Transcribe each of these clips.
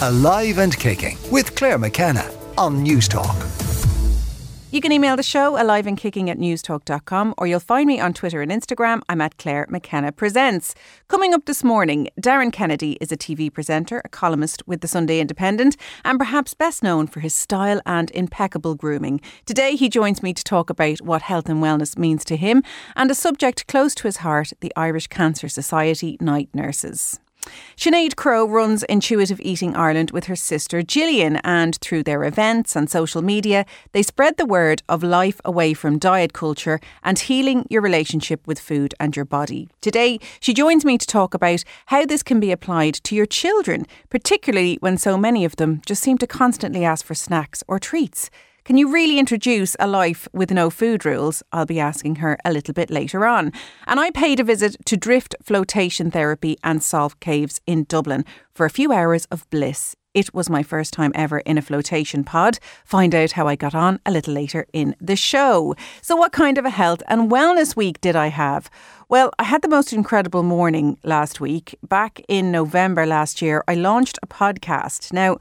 Alive and Kicking with Claire McKenna on Newstalk. You can email the show aliveandkicking at newstalk.com or you'll find me on Twitter and Instagram. I'm at Claire McKenna Presents. Coming up this morning, Darren Kennedy is a TV presenter, a columnist with the Sunday Independent, and perhaps best known for his style and impeccable grooming. Today, he joins me to talk about what health and wellness means to him and a subject close to his heart the Irish Cancer Society night nurses. Sinead Crow runs Intuitive Eating Ireland with her sister Gillian, and through their events and social media, they spread the word of life away from diet culture and healing your relationship with food and your body. Today, she joins me to talk about how this can be applied to your children, particularly when so many of them just seem to constantly ask for snacks or treats. Can you really introduce a life with no food rules? I'll be asking her a little bit later on. And I paid a visit to Drift Flotation Therapy and Salt Caves in Dublin for a few hours of bliss. It was my first time ever in a flotation pod. Find out how I got on a little later in the show. So, what kind of a health and wellness week did I have? Well, I had the most incredible morning last week. Back in November last year, I launched a podcast. Now,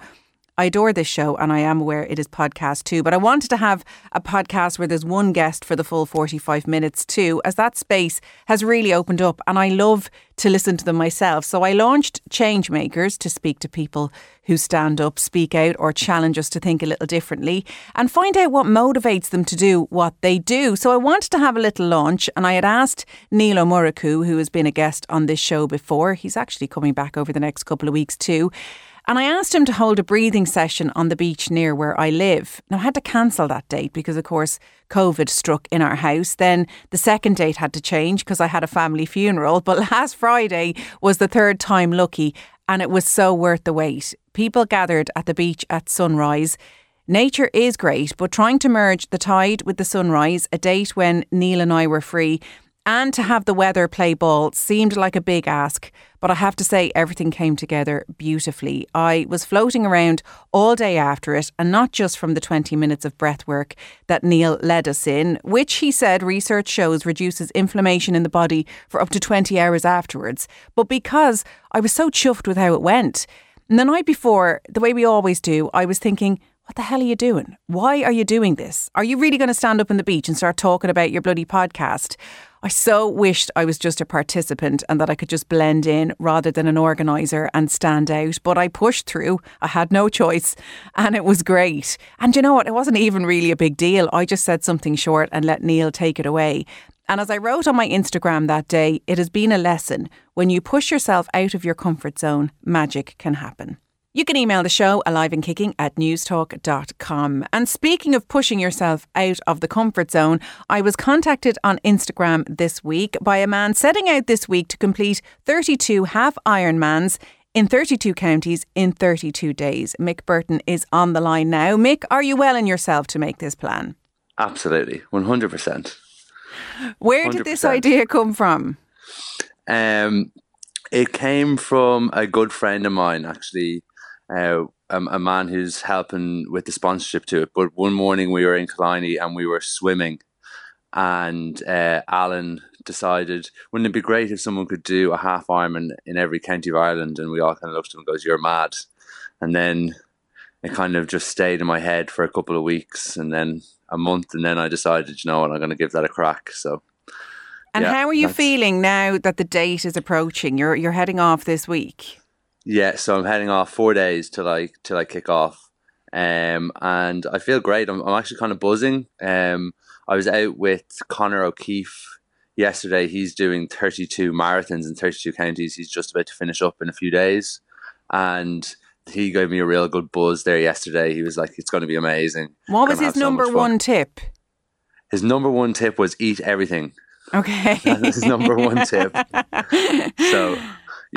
I adore this show and I am aware it is podcast too, but I wanted to have a podcast where there's one guest for the full 45 minutes too, as that space has really opened up and I love to listen to them myself. So I launched Changemakers to speak to people who stand up, speak out, or challenge us to think a little differently and find out what motivates them to do what they do. So I wanted to have a little launch and I had asked Neil O'Muraku, who has been a guest on this show before, he's actually coming back over the next couple of weeks too and I asked him to hold a breathing session on the beach near where I live. Now, I had to cancel that date because, of course, COVID struck in our house. Then the second date had to change because I had a family funeral. But last Friday was the third time lucky, and it was so worth the wait. People gathered at the beach at sunrise. Nature is great, but trying to merge the tide with the sunrise, a date when Neil and I were free, and to have the weather play ball seemed like a big ask, but I have to say everything came together beautifully. I was floating around all day after it, and not just from the 20 minutes of breath work that Neil led us in, which he said research shows reduces inflammation in the body for up to 20 hours afterwards, but because I was so chuffed with how it went. And the night before, the way we always do, I was thinking, what the hell are you doing? Why are you doing this? Are you really going to stand up on the beach and start talking about your bloody podcast? I so wished I was just a participant and that I could just blend in rather than an organiser and stand out. But I pushed through. I had no choice and it was great. And you know what? It wasn't even really a big deal. I just said something short and let Neil take it away. And as I wrote on my Instagram that day, it has been a lesson. When you push yourself out of your comfort zone, magic can happen. You can email the show alive and kicking at newstalk.com. And speaking of pushing yourself out of the comfort zone, I was contacted on Instagram this week by a man setting out this week to complete 32 half Ironmans in 32 counties in 32 days. Mick Burton is on the line now. Mick, are you well in yourself to make this plan? Absolutely, 100%. Where did 100%. this idea come from? Um, it came from a good friend of mine, actually, uh, a, a, man who's helping with the sponsorship to it. But one morning we were in Killiney and we were swimming, and uh, Alan decided, wouldn't it be great if someone could do a half Ironman in every county of Ireland? And we all kind of looked at him and goes, "You're mad." And then it kind of just stayed in my head for a couple of weeks, and then a month, and then I decided, you know what, I'm going to give that a crack. So. And yeah, how are you feeling now that the date is approaching? You're you're heading off this week. Yeah, so I'm heading off four days till I till I kick off, um, and I feel great. I'm, I'm actually kind of buzzing. Um, I was out with Connor O'Keefe yesterday. He's doing 32 marathons in 32 counties. He's just about to finish up in a few days, and he gave me a real good buzz there yesterday. He was like, "It's going to be amazing." What was his number so one tip? His number one tip was eat everything. Okay, that's his number one tip. so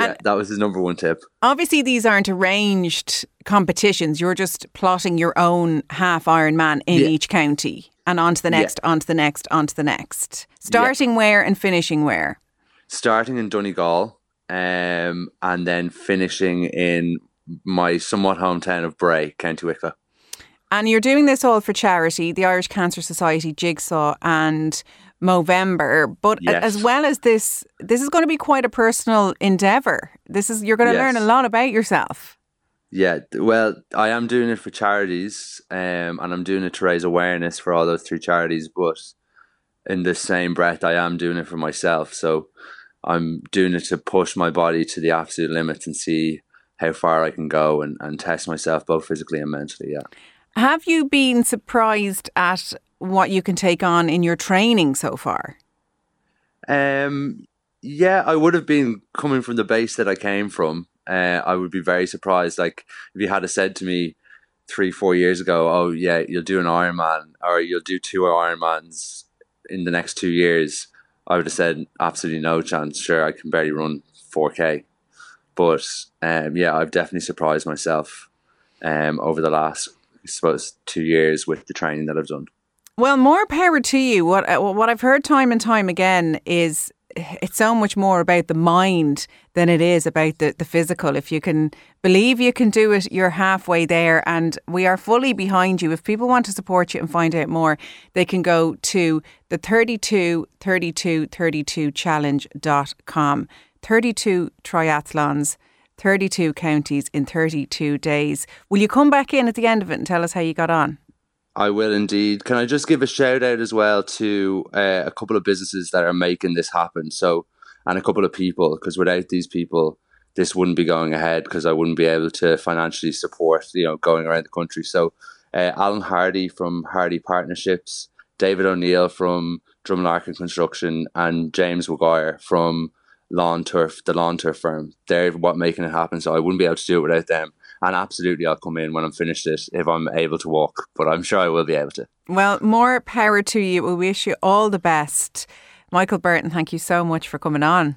yeah, and that was his number one tip. Obviously, these aren't arranged competitions. You're just plotting your own half Ironman in yeah. each county and on to the next, yeah. on to the next, on to the next. Starting yeah. where and finishing where? Starting in Donegal um, and then finishing in my somewhat hometown of Bray, County Wicklow. And you're doing this all for charity, the Irish Cancer Society Jigsaw and Movember. But yes. as well as this, this is going to be quite a personal endeavor. This is you're going to yes. learn a lot about yourself. Yeah, well, I am doing it for charities, um, and I'm doing it to raise awareness for all those three charities. But in the same breath, I am doing it for myself. So I'm doing it to push my body to the absolute limits and see how far I can go and, and test myself both physically and mentally. Yeah. Have you been surprised at what you can take on in your training so far? Um, yeah, I would have been coming from the base that I came from. Uh, I would be very surprised. Like if you had said to me three, four years ago, "Oh yeah, you'll do an Ironman or you'll do two Ironmans in the next two years," I would have said absolutely no chance. Sure, I can barely run four k, but um, yeah, I've definitely surprised myself um, over the last, suppose, two years with the training that I've done. Well, more power to you. What uh, what I've heard time and time again is it's so much more about the mind than it is about the, the physical. If you can believe you can do it, you're halfway there. And we are fully behind you. If people want to support you and find out more, they can go to the 32 32 32 challenge.com. 32 triathlons, 32 counties in 32 days. Will you come back in at the end of it and tell us how you got on? I will indeed. Can I just give a shout out as well to uh, a couple of businesses that are making this happen? So, and a couple of people, because without these people, this wouldn't be going ahead because I wouldn't be able to financially support, you know, going around the country. So, uh, Alan Hardy from Hardy Partnerships, David O'Neill from Drumlarkin Construction, and James Wiguire from Lawn Turf, the Lawn Turf firm. They're what making it happen. So I wouldn't be able to do it without them. And absolutely, I'll come in when I'm finished it if I'm able to walk, but I'm sure I will be able to. Well, more power to you. We wish you all the best. Michael Burton, thank you so much for coming on.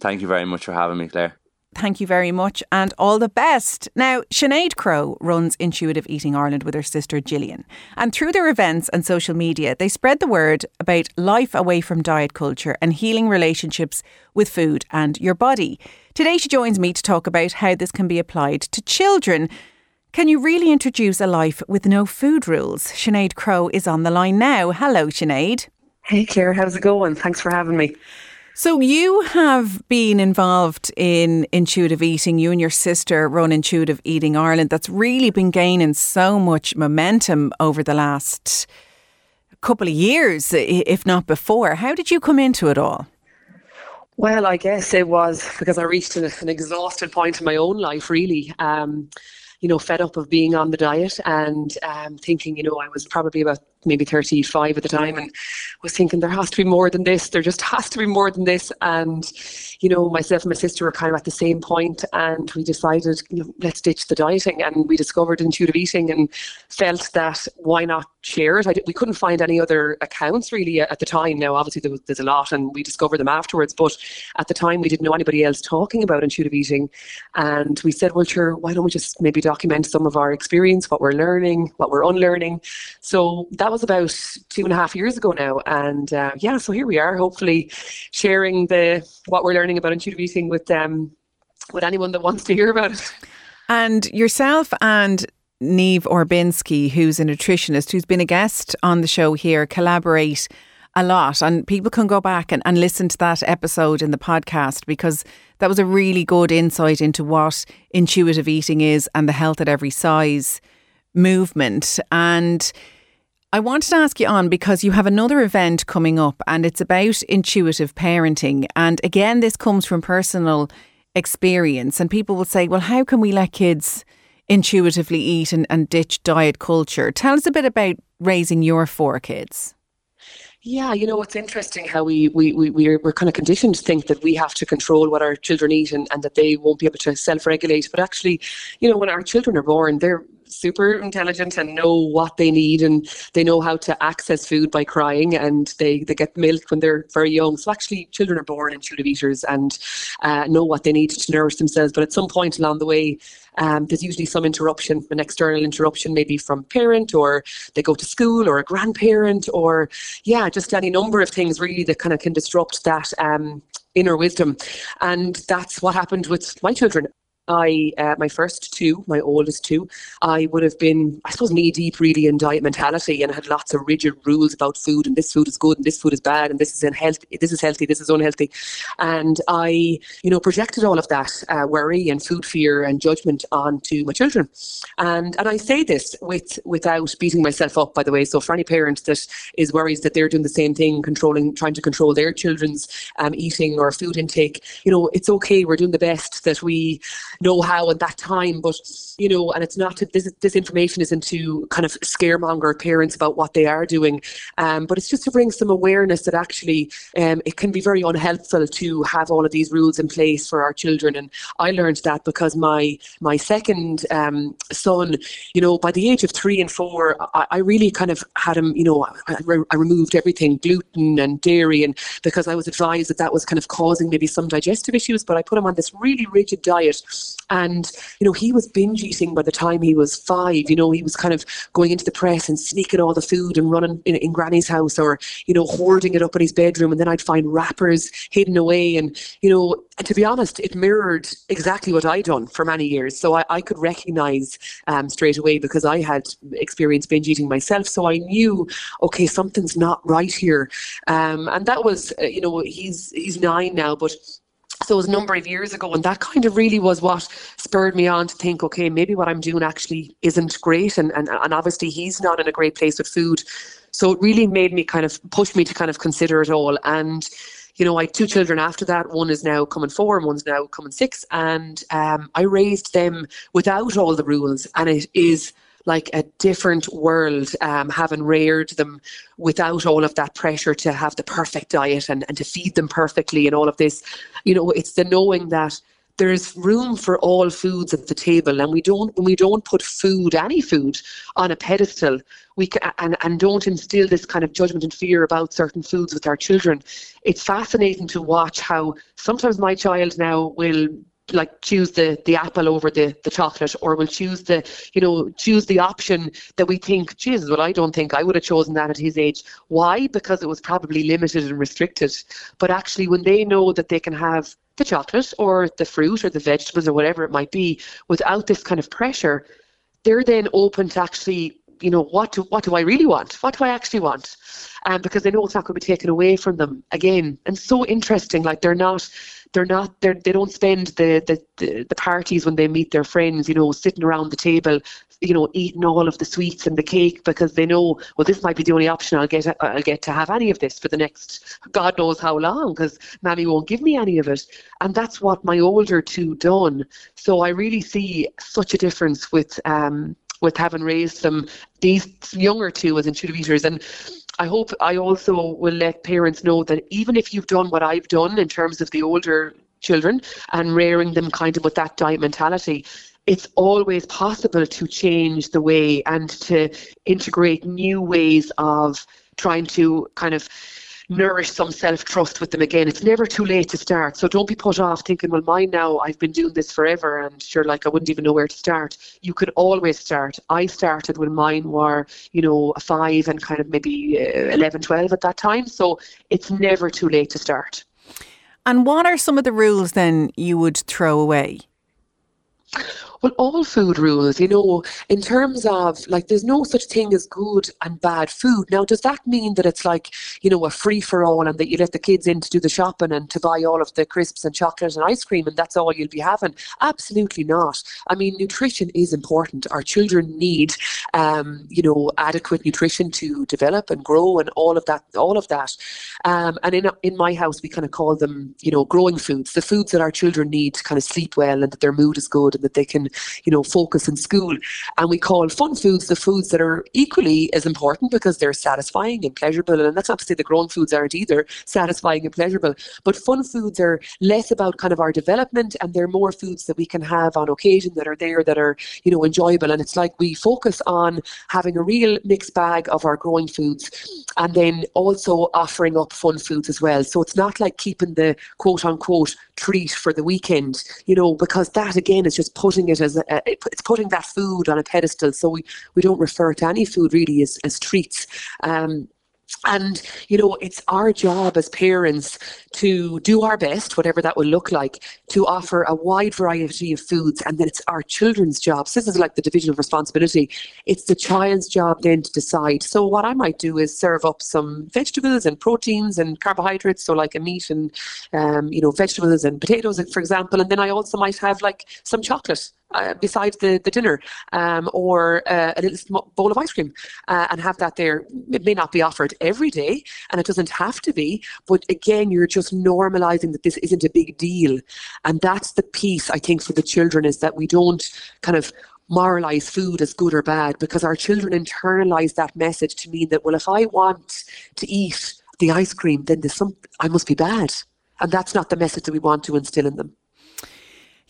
Thank you very much for having me, Claire. Thank you very much and all the best. Now, Sinead Crow runs Intuitive Eating Ireland with her sister Gillian. And through their events and social media, they spread the word about life away from diet culture and healing relationships with food and your body. Today, she joins me to talk about how this can be applied to children. Can you really introduce a life with no food rules? Sinead Crow is on the line now. Hello, Sinead. Hey, Claire, how's it going? Thanks for having me. So you have been involved in intuitive eating. You and your sister run Intuitive Eating Ireland. That's really been gaining so much momentum over the last couple of years, if not before. How did you come into it all? Well, I guess it was because I reached an, an exhausted point in my own life, really. Um, you know, fed up of being on the diet and um, thinking, you know, I was probably about maybe 35 at the time and was thinking there has to be more than this. There just has to be more than this. And you know myself and my sister were kind of at the same point and we decided you know, let's ditch the dieting. And we discovered intuitive eating and felt that why not share it I, we couldn't find any other accounts really at the time. Now obviously there was, there's a lot and we discovered them afterwards but at the time we didn't know anybody else talking about intuitive eating. And we said well sure why don't we just maybe document some of our experience what we're learning what we're unlearning? So that was about two and a half years ago now, and uh, yeah, so here we are, hopefully sharing the what we're learning about intuitive eating with um, with anyone that wants to hear about it. And yourself and Niamh Orbinski, who's a nutritionist, who's been a guest on the show here, collaborate a lot. And people can go back and, and listen to that episode in the podcast because that was a really good insight into what intuitive eating is and the health at every size movement. And I wanted to ask you on because you have another event coming up and it's about intuitive parenting. And again, this comes from personal experience. And people will say, well, how can we let kids intuitively eat and, and ditch diet culture? Tell us a bit about raising your four kids. Yeah, you know, it's interesting how we, we, we, we're, we're kind of conditioned to think that we have to control what our children eat and, and that they won't be able to self regulate. But actually, you know, when our children are born, they're super intelligent and know what they need and they know how to access food by crying and they, they get milk when they're very young. So actually children are born intuitive eaters and uh, know what they need to nourish themselves. But at some point along the way, um, there's usually some interruption, an external interruption, maybe from parent or they go to school or a grandparent or yeah, just any number of things really that kind of can disrupt that um, inner wisdom. And that's what happened with my children I, uh, my first two, my oldest two, I would have been, I suppose, knee deep really in diet mentality and had lots of rigid rules about food and this food is good and this food is bad and this is unhealthy, this is healthy, this is unhealthy. And I, you know, projected all of that uh, worry and food fear and judgment onto my children. And and I say this with without beating myself up, by the way. So for any parent that is worried that they're doing the same thing, controlling, trying to control their children's um, eating or food intake, you know, it's okay. We're doing the best that we know how at that time. But you know, and it's not this this information isn't to kind of scaremonger parents about what they are doing, um, but it's just to bring some awareness that actually um, it can be very unhelpful to have all of these rules in place for our children. And I learned that because my my second um, son, you know, by the age of three and four, I, I really kind of had him, you know, I, I removed everything gluten and dairy, and because I was advised that that was kind of causing maybe some digestive issues, but I put him on this really rigid diet, and you know, he was binge eating by the time he was five. You know, he was kind of going into the press and sneaking all the food and running in, in Granny's house or, you know, hoarding it up in his bedroom. And then I'd find wrappers hidden away. And, you know, and to be honest, it mirrored exactly what I'd done for many years. So I, I could recognize um, straight away because I had experienced binge eating myself. So I knew, okay, something's not right here. Um, and that was, uh, you know, he's he's nine now, but so it was a number of years ago and that kind of really was what spurred me on to think okay maybe what i'm doing actually isn't great and, and, and obviously he's not in a great place with food so it really made me kind of push me to kind of consider it all and you know, I had two children after that. One is now coming four and one's now coming six. And um, I raised them without all the rules. And it is like a different world, um, having reared them without all of that pressure to have the perfect diet and, and to feed them perfectly and all of this. You know, it's the knowing that there's room for all foods at the table and we don't we don't put food any food on a pedestal we can, and, and don't instill this kind of judgment and fear about certain foods with our children it's fascinating to watch how sometimes my child now will like choose the the apple over the the chocolate or we'll choose the you know choose the option that we think jesus well i don't think i would have chosen that at his age. Why? Because it was probably limited and restricted. But actually when they know that they can have the chocolate or the fruit or the vegetables or whatever it might be without this kind of pressure they're then open to actually you know what do what do I really want? What do I actually want? Um, because they know it's not going to be taken away from them again. And so interesting, like they're not they're not they're, they don't spend the, the the parties when they meet their friends you know sitting around the table you know eating all of the sweets and the cake because they know well this might be the only option I'll get I'll get to have any of this for the next God knows how long because mammy won't give me any of it and that's what my older two done so I really see such a difference with um with having raised them these younger two as intuitive eaters and I hope I also will let parents know that even if you've done what I've done in terms of the older children and rearing them kind of with that diet mentality, it's always possible to change the way and to integrate new ways of trying to kind of nourish some self trust with them again. It's never too late to start. So don't be put off thinking, well, mine now, I've been doing this forever and sure, like I wouldn't even know where to start. You could always start. I started when mine were, you know, five and kind of maybe uh, 11, 12 at that time. So it's never too late to start. And what are some of the rules then you would throw away? Well, all food rules, you know, in terms of like, there's no such thing as good and bad food. Now, does that mean that it's like, you know, a free for all and that you let the kids in to do the shopping and to buy all of the crisps and chocolate and ice cream and that's all you'll be having? Absolutely not. I mean, nutrition is important. Our children need, um, you know, adequate nutrition to develop and grow and all of that, all of that. Um, and in, in my house, we kind of call them, you know, growing foods, the foods that our children need to kind of sleep well and that their mood is good and that they can you know, focus in school. And we call fun foods the foods that are equally as important because they're satisfying and pleasurable. And that's not to say the grown foods aren't either satisfying and pleasurable. But fun foods are less about kind of our development and they're more foods that we can have on occasion that are there that are, you know, enjoyable. And it's like we focus on having a real mixed bag of our growing foods and then also offering up fun foods as well. So it's not like keeping the quote unquote treat for the weekend, you know, because that again is just putting it as a, it's putting that food on a pedestal. So we, we don't refer to any food really as, as treats. Um, and you know it's our job as parents to do our best whatever that will look like to offer a wide variety of foods and then it's our children's job so this is like the division of responsibility it's the child's job then to decide so what i might do is serve up some vegetables and proteins and carbohydrates so like a meat and um, you know vegetables and potatoes for example and then i also might have like some chocolate uh, besides the, the dinner um, or uh, a little bowl of ice cream uh, and have that there. It may not be offered every day and it doesn't have to be, but again, you're just normalizing that this isn't a big deal. And that's the piece, I think, for the children is that we don't kind of moralize food as good or bad because our children internalize that message to mean that, well, if I want to eat the ice cream, then there's some, I must be bad. And that's not the message that we want to instill in them.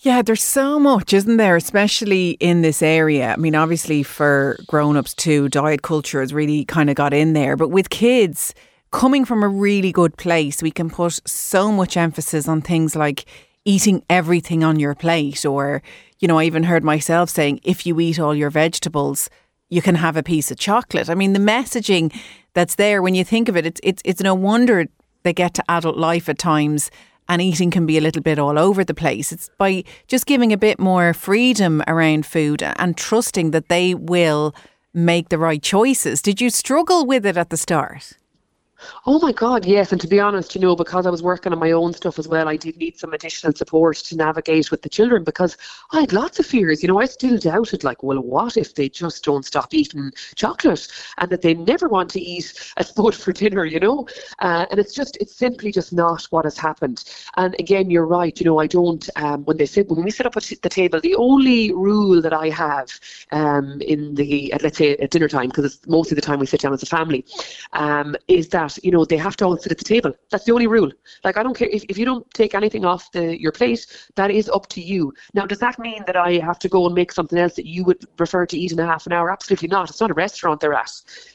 Yeah, there's so much, isn't there? Especially in this area. I mean, obviously for grown-ups too, diet culture has really kind of got in there. But with kids, coming from a really good place, we can put so much emphasis on things like eating everything on your plate. Or, you know, I even heard myself saying, if you eat all your vegetables, you can have a piece of chocolate. I mean, the messaging that's there when you think of it, it's it's it's no wonder they get to adult life at times and eating can be a little bit all over the place. It's by just giving a bit more freedom around food and trusting that they will make the right choices. Did you struggle with it at the start? Oh my God, yes. And to be honest, you know, because I was working on my own stuff as well, I did need some additional support to navigate with the children because I had lots of fears. You know, I still doubted, like, well, what if they just don't stop eating chocolate and that they never want to eat a spoon for dinner, you know? Uh, and it's just, it's simply just not what has happened. And again, you're right. You know, I don't, um, when they sit, when we sit up at the table, the only rule that I have um, in the, at, let's say, at dinner time, because it's most of the time we sit down as a family, um, is that you know they have to all sit at the table. That's the only rule. Like I don't care if, if you don't take anything off the your plate, that is up to you. Now, does that mean that I have to go and make something else that you would prefer to eat in a half an hour? Absolutely not. It's not a restaurant they're at.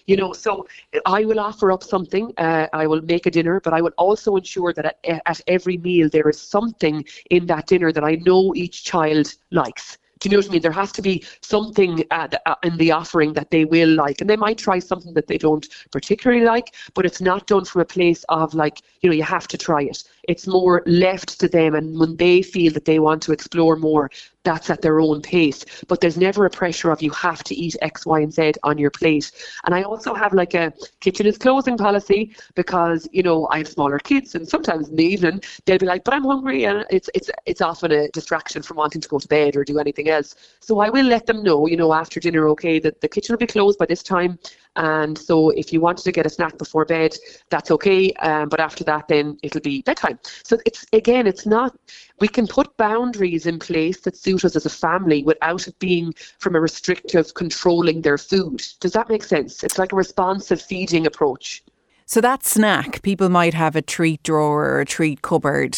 You know, so I will offer up something. Uh, I will make a dinner, but I will also ensure that at, at every meal there is something in that dinner that I know each child likes. Do you know what I mean? There has to be something uh, uh, in the offering that they will like, and they might try something that they don't particularly like, but it's not done from a place of like, you know, you have to try it. It's more left to them, and when they feel that they want to explore more, that's at their own pace. But there's never a pressure of you have to eat X, Y, and Z on your plate. And I also have like a kitchen is closing policy because you know I have smaller kids, and sometimes in the evening they'll be like, "But I'm hungry," and it's it's it's often a distraction from wanting to go to bed or do anything else. So I will let them know, you know, after dinner, okay, that the kitchen will be closed by this time. And so if you wanted to get a snack before bed, that's okay. Um, but after that, then it'll be bedtime. So it's again, it's not. We can put boundaries in place that suit us as a family without it being from a restrictive, controlling their food. Does that make sense? It's like a responsive feeding approach. So that snack, people might have a treat drawer or a treat cupboard.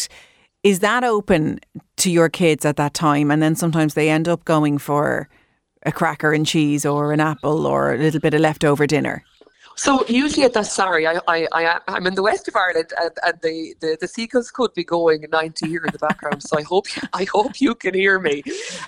Is that open to your kids at that time? And then sometimes they end up going for a cracker and cheese or an apple or a little bit of leftover dinner? So usually at that, sorry, I, I, I, I'm in the west of Ireland, and, and the, the, the seagulls could be going 90 here in the background. so I hope I hope you can hear me.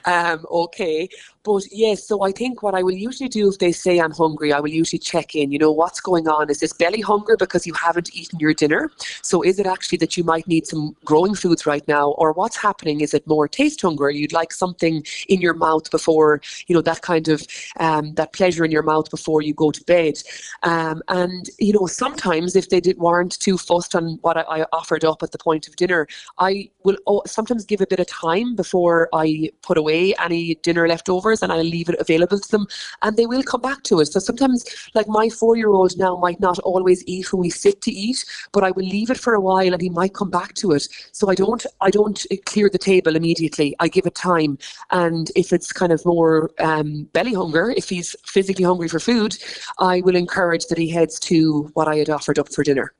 Um, okay, but yes, so I think what I will usually do if they say I'm hungry, I will usually check in. You know, what's going on? Is this belly hunger because you haven't eaten your dinner? So is it actually that you might need some growing foods right now, or what's happening? Is it more taste hunger? You'd like something in your mouth before you know that kind of um, that pleasure in your mouth before you go to bed. Um, and you know, sometimes if they did, weren't too fussed on what I, I offered up at the point of dinner, I will sometimes give a bit of time before I put away any dinner leftovers and I leave it available to them and they will come back to it. So sometimes, like my four year old now might not always eat when we sit to eat, but I will leave it for a while and he might come back to it. So I don't, I don't clear the table immediately. I give it time. And if it's kind of more um, belly hunger, if he's physically hungry for food, I will encourage that he heads to what I had offered up for dinner.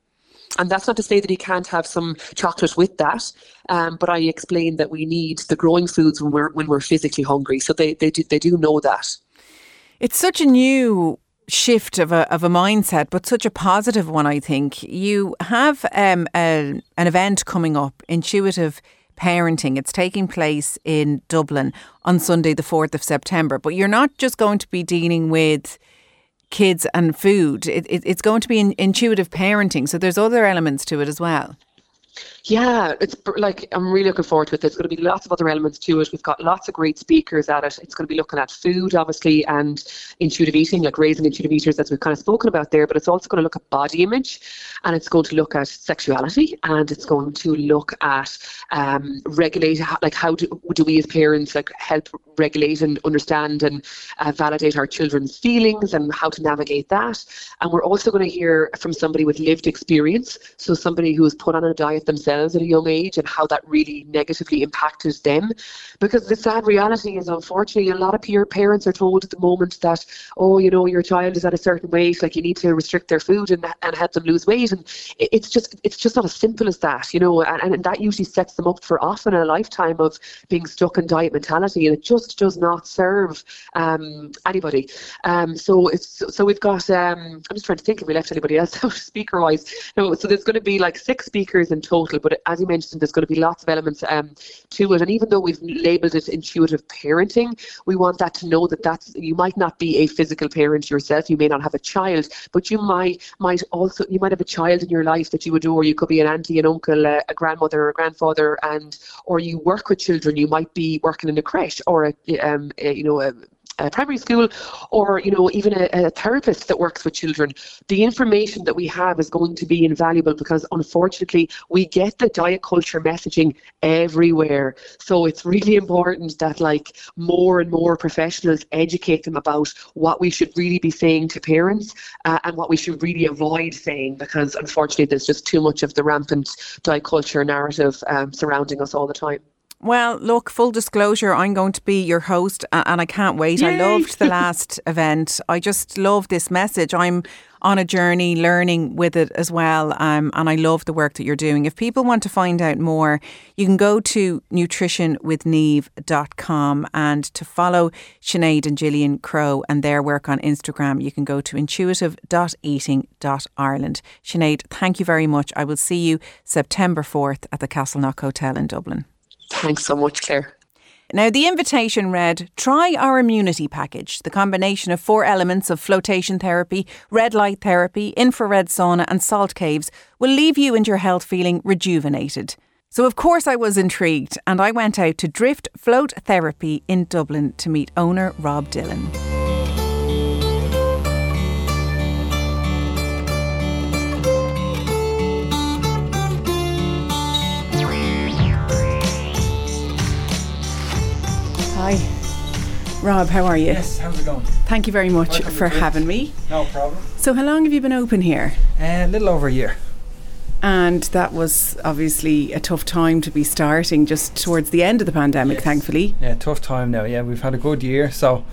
And that's not to say that he can't have some chocolate with that, um, but I explained that we need the growing foods when we're when we're physically hungry. So they they do, they do know that. It's such a new shift of a of a mindset, but such a positive one. I think you have um, a, an event coming up, intuitive parenting. It's taking place in Dublin on Sunday, the fourth of September. But you're not just going to be dealing with kids and food. It, it, it's going to be in, intuitive parenting. So there's other elements to it as well. Yeah, it's like I'm really looking forward to it. There's going to be lots of other elements to it. We've got lots of great speakers at it. It's going to be looking at food, obviously, and intuitive eating, like raising intuitive eaters, as we've kind of spoken about there. But it's also going to look at body image, and it's going to look at sexuality, and it's going to look at um, regulate, like how do, do we as parents like help regulate and understand and uh, validate our children's feelings and how to navigate that. And we're also going to hear from somebody with lived experience, so somebody who has put on a diet themselves at a young age and how that really negatively impacted them. Because the sad reality is, unfortunately, a lot of peer parents are told at the moment that, oh, you know, your child is at a certain weight, like you need to restrict their food and, and help them lose weight. And it's just it's just not as simple as that, you know, and, and that usually sets them up for often a lifetime of being stuck in diet mentality. And it just does not serve um, anybody. Um, so it's so we've got. Um, I'm just trying to think if we left anybody else out speaker wise. No, so there's going to be like six speakers in total, but as you mentioned, there's going to be lots of elements um, to it. And even though we've labelled it intuitive parenting, we want that to know that that's you might not be a physical parent yourself. You may not have a child, but you might might also you might have a child in your life that you adore. You could be an auntie, an uncle, a, a grandmother, or a grandfather, and or you work with children. You might be working in a creche or a, um, a you know a a primary school or you know even a, a, therapist that works with children the information that we have is going to be invaluable because unfortunately we get the diet culture messaging everywhere. So it's really important that like more and more professionals educate them about what we should really be saying to parents uh, and what we should really avoid saying because unfortunately there's just too much of the rampant diet culture narrative um, surrounding us all the time well, look, full disclosure, I'm going to be your host and I can't wait. Yay. I loved the last event. I just love this message. I'm on a journey learning with it as well. Um, and I love the work that you're doing. If people want to find out more, you can go to nutritionwithneve.com and to follow Sinead and Gillian Crow and their work on Instagram, you can go to intuitive.eating.ireland. Sinead, thank you very much. I will see you September 4th at the Castleknock Hotel in Dublin. Thanks so much, Claire. Now, the invitation read Try our immunity package, the combination of four elements of flotation therapy, red light therapy, infrared sauna, and salt caves will leave you and your health feeling rejuvenated. So, of course, I was intrigued and I went out to Drift Float Therapy in Dublin to meet owner Rob Dillon. Hi. Rob, how are you? Yes, how's it going? Thank you very much Welcome for having me. No problem. So, how long have you been open here? Uh, a little over a year. And that was obviously a tough time to be starting just towards the end of the pandemic, yes. thankfully. Yeah, tough time now. Yeah, we've had a good year. So,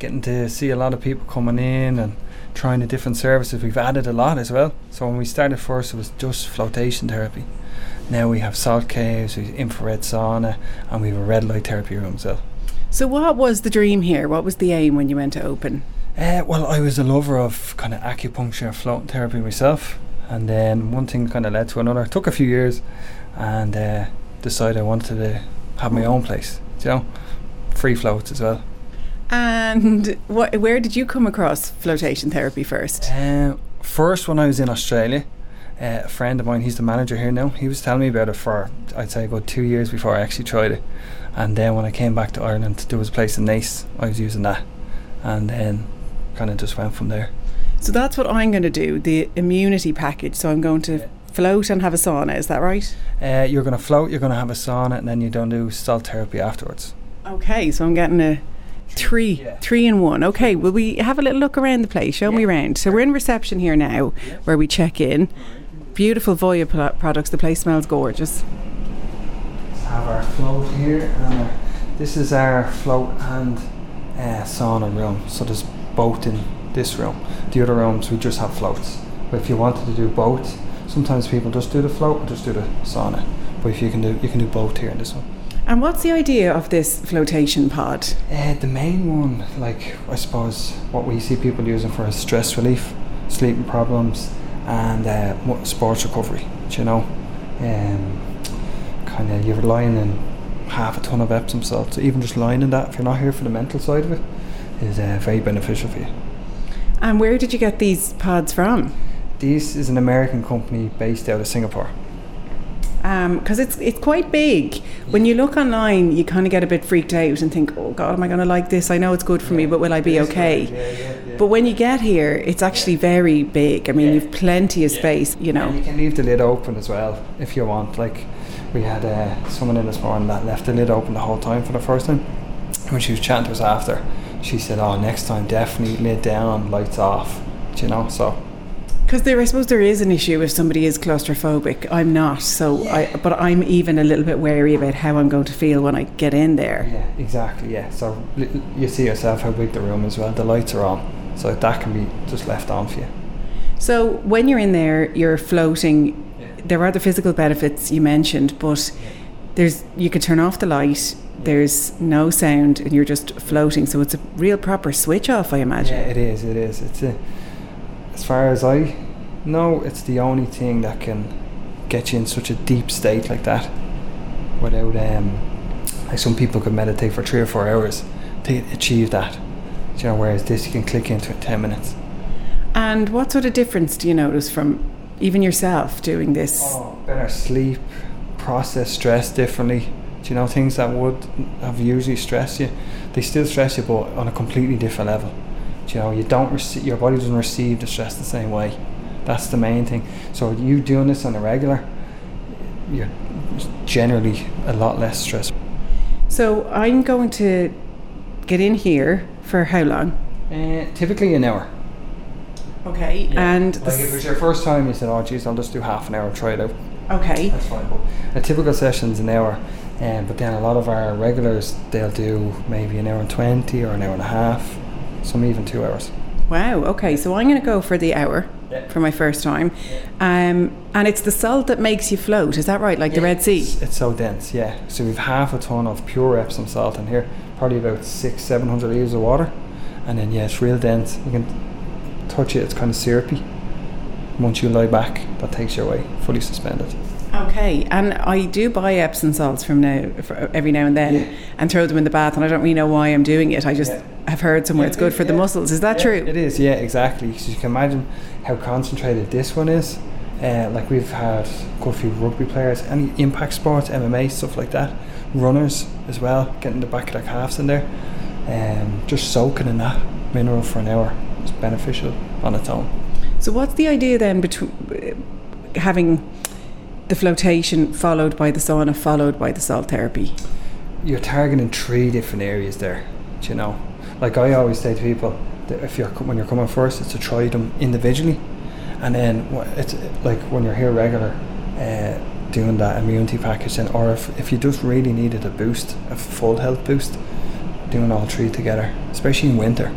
getting to see a lot of people coming in and trying the different services. We've added a lot as well. So, when we started first, it was just flotation therapy. Now we have salt caves, we have infrared sauna, and we have a red light therapy room as well. So, what was the dream here? What was the aim when you went to open? Uh, well, I was a lover of kind of acupuncture, floating therapy myself, and then one thing kind of led to another. It took a few years, and uh, decided I wanted to have my own place. You know, free floats as well. And what, where did you come across flotation therapy first? Uh, first, when I was in Australia, uh, a friend of mine, he's the manager here now. He was telling me about it for I'd say about two years before I actually tried it. And then when I came back to Ireland, there was a place in Naas. I was using that, and then kind of just went from there. So that's what I'm going to do the immunity package. So I'm going to float and have a sauna. Is that right? Uh, you're going to float. You're going to have a sauna, and then you're going to do salt therapy afterwards. Okay, so I'm getting a three, yeah. three in one. Okay, will we have a little look around the place? Show yeah. me around. So we're in reception here now, yeah. where we check in. Beautiful Voya products. The place smells gorgeous have our float here, and our, this is our float and uh, sauna room. So there's both in this room. The other rooms we just have floats. But if you wanted to do both, sometimes people just do the float or just do the sauna. But if you can do, you can do both here in this one. And what's the idea of this flotation pod? Uh, the main one, like I suppose, what we see people using for is stress relief, sleeping problems, and uh, sports recovery. You know, um, kind of you're lying in half a ton of Epsom salt. So even just lying in that, if you're not here for the mental side of it, is uh, very beneficial for you. And where did you get these pods from? This is an American company based out of Singapore. because it's it's quite big. When you look online, you kind of get a bit freaked out and think, "Oh God, am I going to like this? I know it's good for me, but will I be okay?" But when you get here, it's actually very big. I mean, you've plenty of space. You And know. you can leave the lid open as well if you want. Like we had uh, someone in this morning that left the lid open the whole time for the first time. When she was chatting to us after, she said, "Oh, next time definitely lid down, lights off." Do you know? So Because there, I suppose there is an issue if somebody is claustrophobic. I'm not, so I. But I'm even a little bit wary about how I'm going to feel when I get in there. yeah, exactly. Yeah. So you see yourself how big the room is. Well, the lights are on, so that can be just left on for you. So when you're in there, you're floating. There are the physical benefits you mentioned, but there's you can turn off the light. There's no sound, and you're just floating. So it's a real proper switch off, I imagine. Yeah, it is. It is. It's a, as far as I know, it's the only thing that can get you in such a deep state like that, without um, like some people could meditate for three or four hours to achieve that. Do you know, whereas this you can click into in ten minutes. And what sort of difference do you notice from even yourself doing this? Oh, better sleep, process stress differently. Do you know things that would have usually stressed you? They still stress you, but on a completely different level. Do you know, you don't receive your body doesn't receive the stress the same way. That's the main thing. So you doing this on a regular, you're generally a lot less stressed. So I'm going to get in here for how long? Uh, typically an hour. Okay. And like if it was your first time, you said, "Oh, geez, I'll just do half an hour, try it out." okay. That's fine. But a typical session's an hour, um, but then a lot of our regulars they'll do maybe an hour and twenty or an hour and a half, some even two hours. Wow. Okay. So I'm going to go for the hour Yeah. for my first time, um, and it's the salt that makes you float. Is that right? Like the Red Sea. It's, it's so dense, yeah. So we've half a ton of pure Epsom salt in here, probably about six, seven hundred liters of water, and then yeah, it's real dense. You can touch it; it's kind of syrupy. Once you lie back, that takes you away, fully suspended. Okay, and I do buy Epsom salts from now every now and then, Yeah. and throw them in the bath. And I don't really know why I'm doing it. I just Yeah. have heard somewhere it's good for the muscles. Is that Yeah, true? It is, yeah, exactly. So you can imagine how concentrated this one is. Uh, like we've had quite a few rugby players, any impact sports, MMA, stuff like that. Runners as well, getting the back of their calves in there. Um, just soaking in that mineral for an hour is beneficial on its own. So what's the idea then between having the flotation followed by the sauna followed by the salt therapy? You're targeting three different areas there. do You know, like I always say to people, that if you're when you're coming first, it's to try them individually, and then it's like when you're here regular, uh, doing that immunity package, then or if if you just really needed a boost, a full health boost, doing all three together, especially in winter.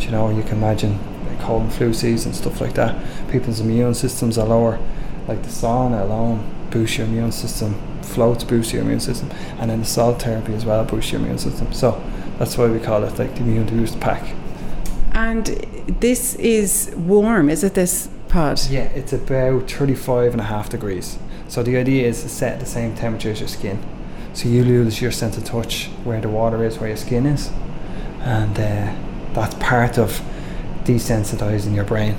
You know, you can imagine like cold and flu season stuff like that. People's immune systems are lower. Like the sauna alone boosts your immune system, floats boost your immune system, and then the salt therapy as well boosts your immune system. So that's why we call it like the immune boost pack. And this is warm, is it? This pod? Yeah, it's about 35 and a half degrees. So the idea is to set the same temperature as your skin. So you lose your sense of touch where the water is, where your skin is. And uh, that's part of desensitizing your brain,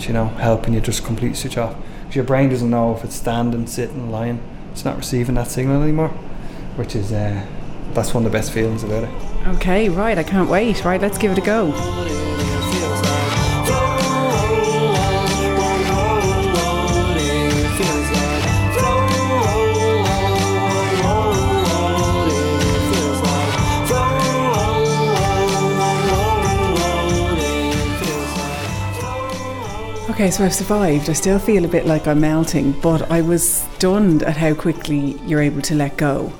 you know, helping you just completely switch off. Because your brain doesn't know if it's standing, sitting, lying. It's not receiving that signal anymore, which is, uh, that's one of the best feelings about it. Okay, right. I can't wait. Right, let's give it a go. Okay, so I've survived. I still feel a bit like I'm melting, but I was stunned at how quickly you're able to let go.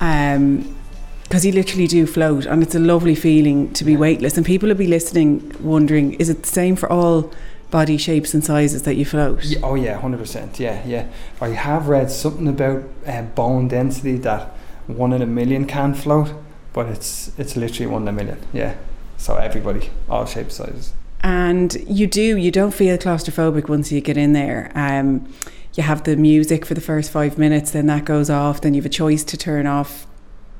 Um, because you literally do float, and it's a lovely feeling to be weightless. And people will be listening, wondering, is it the same for all body shapes and sizes that you float? Oh yeah, hundred percent. Yeah, yeah. I have read something about uh, bone density that one in a million can float, but it's it's literally one in a million. Yeah. So everybody, all shapes, sizes. And you do, you don't feel claustrophobic once you get in there. Um, you have the music for the first five minutes, then that goes off. Then you have a choice to turn off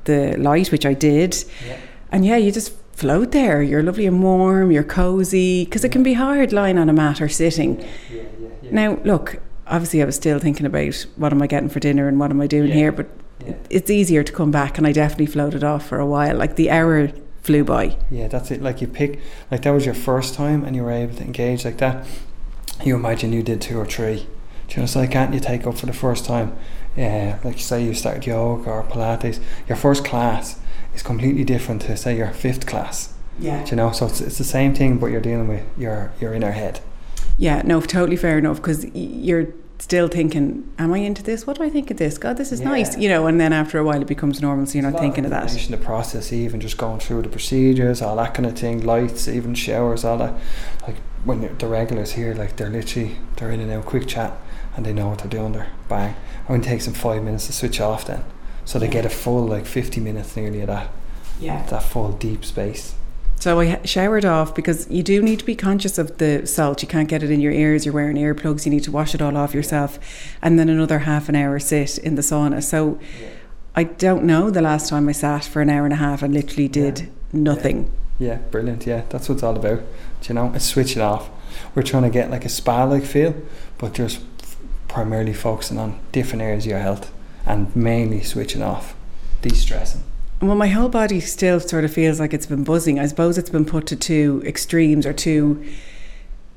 the light, which I did. Yeah. And yeah, you just float there. You're lovely and warm. You're cozy because it can be hard lying on a mat or sitting. Yeah. Now, look, obviously, I was still thinking about what am I getting for dinner and what am I doing here, but it's easier to come back, and I definitely floated off for a while. Like the hour flew by. Yeah, that's it. Like you pick, like that was your first time, and you were able to engage like that. You imagine you did two or three. Do you know, so can't you take up for the first time? Yeah, like you say you started yoga or Pilates. Your first class is completely different to say your fifth class. Yeah. Do you know, so it's, it's the same thing, but you're dealing with your your inner head. Yeah, no, totally fair enough because you're still thinking, am I into this? What do I think of this? God, this is Yeah. nice, you know. And then after a while, it becomes normal, so you're not thinking of that. information, The process, even just going through the procedures, all that kind of thing, lights, even showers, all that. Like when the regulars here, like they're literally they're in and out, quick chat, and they know what they're doing. They're bang. It only takes them five minutes to switch off. Then, so they get a full like fifty minutes nearly of that Yeah. that full deep space. So I showered off because you do need to be conscious of the salt. You can't get it in your ears. You're wearing earplugs. You need to wash it all off yourself, and then another half an hour sit in the sauna. So I don't know the last time I sat for an hour and a half and literally did Yeah. nothing. Yeah, brilliant. Yeah, that's what it's all about. Do you know, it's switch it off. We're trying to get like a spa-like feel, but just f- primarily focusing on different areas of your health and mainly switching off, de-stressing. Well, my whole body still sort of feels like it's been buzzing. I suppose it's been put to two extremes or two,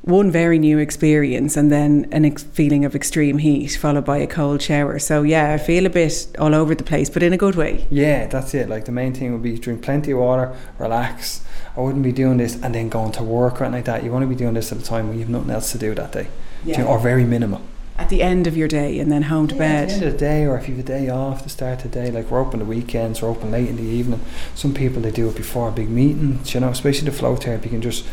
one very new experience and then an ex- feeling of extreme heat followed by a cold shower. So, yeah, I feel a bit all over the place, but in a good way. Yeah, that's it. Like the main thing would be drink plenty of water, relax. I wouldn't be doing this and then going to work or anything like that. You want to be doing this at a time when you have nothing else to do that day, Do you know, or very minimal. At the end of your day and then home to Yeah, At the end of the day, or if you have a day off to start the day, like we're open the weekends, we're open late in the evening. Some people they do it before a big meeting, you know, especially the flow therapy. You can just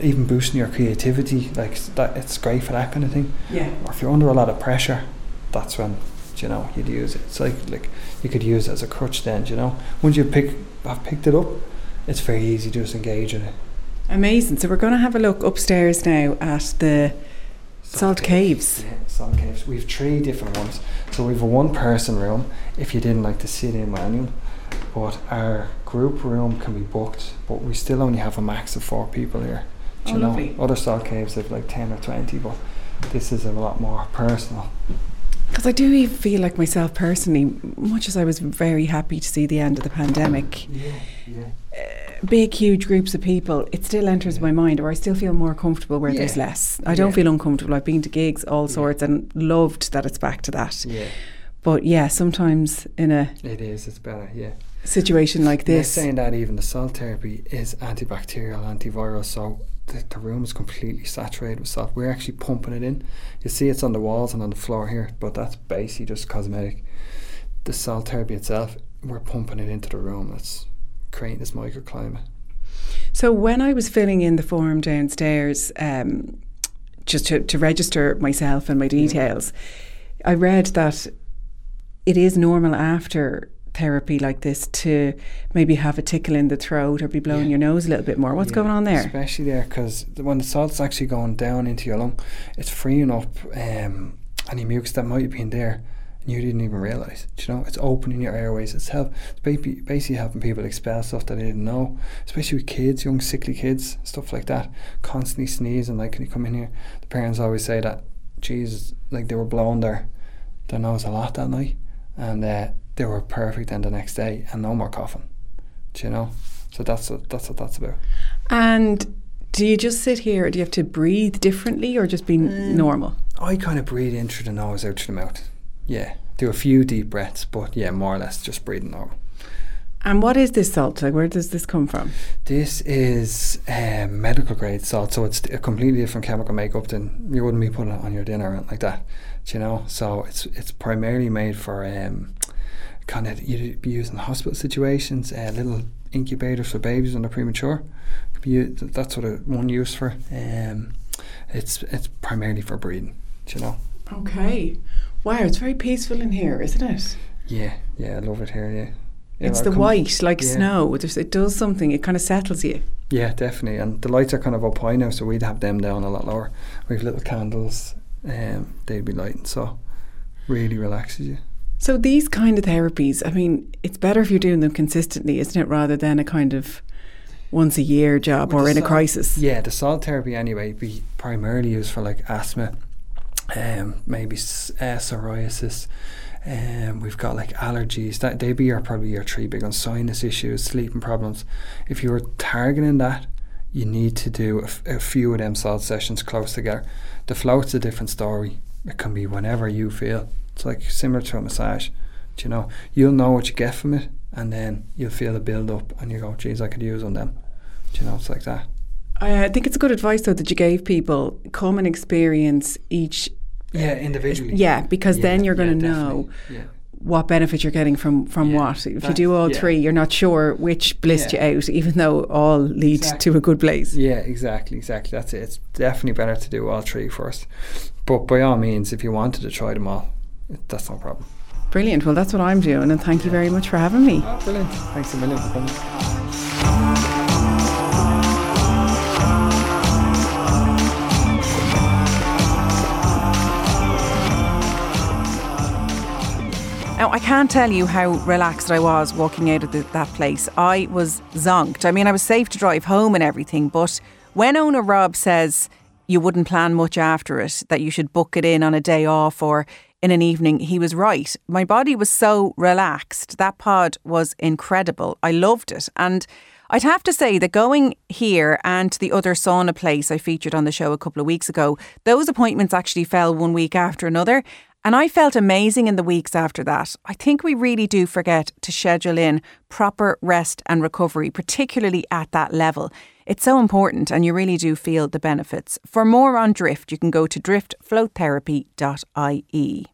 even boosting your creativity, like that. It's great for that kind of thing. Yeah. Or if you're under a lot of pressure, that's when you know you'd use it. It's like like you could use it as a crutch. Then you know once you pick have picked it up, it's very easy to just engage in it. Amazing. So, we're going to have a look upstairs now at the Salt Caves. Yeah, salt caves. We have three different ones. So we have a one person room if you didn't like to sit in manual. But our group room can be booked, but we still only have a max of four people here. Do Oh, you know? lovely. Other salt caves have like ten or twenty, but this is a lot more personal. Because I do feel like myself personally, much as I was very happy to see the end of the pandemic, Yeah, yeah. Eh, big, huge groups of people, it still enters my mind, or I still feel more comfortable where there's less. I don't Yeah. feel uncomfortable. I've been to gigs, all Yeah. sorts, and loved that it's back to that. Yeah. But yeah, sometimes in a It is, it's better, yeah. situation like They're saying that even the salt therapy is antibacterial, antiviral, so the, the room is completely saturated with salt. We're actually pumping it in. You see it's on the walls and on the floor here, but that's basically just cosmetic. The salt therapy itself, we're pumping it into the room. It's creating this microclimate. So when I was filling in the form downstairs, um, just to, to register myself and my details, I read that it is normal after therapy like this to maybe have a tickle in the throat or be blowing Yeah. your nose a little bit more. What's Yeah, going on there? Especially there, because when the salt's actually going down into your lung, it's freeing up um, any mucus that might have been there you didn't even realise. Do You know, it's opening your airways. It's help. It's ba- basically helping people expel stuff that they didn't know, especially with kids, young sickly kids, stuff like that. Constantly sneezing. Like, can you come in here? The parents always say that, Jesus, like they were blowing their their nose a lot that night, and uh, they were perfect then the next day, and no more coughing. Do you know? So that's what that's what that's about. And do you just sit here or do you have to breathe differently or just be Mm. normal? I kind of breathe in through the nose, out through the mouth. Yeah, do a few deep breaths, but yeah, more or less just breathing normal. And what is this salt? Like, where does this come from? This is um, medical grade salt, so it's a completely different chemical makeup than you wouldn't be putting it on your dinner anything like that. You know? So it's it's primarily made for um, kind of you'd be using in hospital situations, uh, little incubators for babies when they're premature. Could be u- That's what it one use for. Um, it's it's primarily for breathing. Do you know? Okay. Wow, it's very peaceful in here, isn't it? Yeah, yeah, I love it here. Yeah. Yeah, it's the come- white, like yeah. snow. There's, it does something. It kind of settles you. Yeah, definitely. And the lights are kind of up high now, so we'd have them down a lot lower. We have little candles, um, they'd be lighting, so really relaxes you. So these kind of therapies, I mean, it's better if you're doing them consistently, isn't it, rather than a kind of once a year job or in a crisis. Yeah, the salt therapy anyway be primarily used for like asthma, um, maybe uh, psoriasis. Um, we've got like allergies. That they be your probably your three big ones: sinus issues, sleeping problems. If you're targeting that, you need to do a, f- a few of them salt sessions close together. The float's a different story. It can be whenever you feel. It's like similar to a massage. Do you know, you'll know what you get from it, and then you'll feel the build up, and you go, "Geez, I could use on them." Do you know, it's like that. Uh, I think it's a good advice though that you gave people come and experience each. Yeah, individually. Yeah, because Yeah, then you're going to yeah, know. Yeah. what benefit you're getting from from what. If you do all three, you're not sure which blissed you out, even though all lead Exactly. to a good place. Yeah, exactly, exactly. That's it. It's definitely better to do all three first. But by all means, if you wanted to try them all, that's no problem. Brilliant. Well, that's what I'm doing, and thank you very much for having me. Oh, brilliant. Thanks a million for coming. Now, I can't tell you how relaxed I was walking out of the, that place. I was zonked. I mean, I was safe to drive home and everything, but when owner Rob says you wouldn't plan much after it, that you should book it in on a day off or in an evening, he was right. My body was so relaxed. That pod was incredible. I loved it. And I'd have to say that going here and to the other sauna place I featured on the show a couple of weeks ago, those appointments actually fell one week after another. And I felt amazing in the weeks after that. I think we really do forget to schedule in proper rest and recovery, particularly at that level. It's so important, and you really do feel the benefits. For more on Drift, you can go to driftfloatherapy.ie.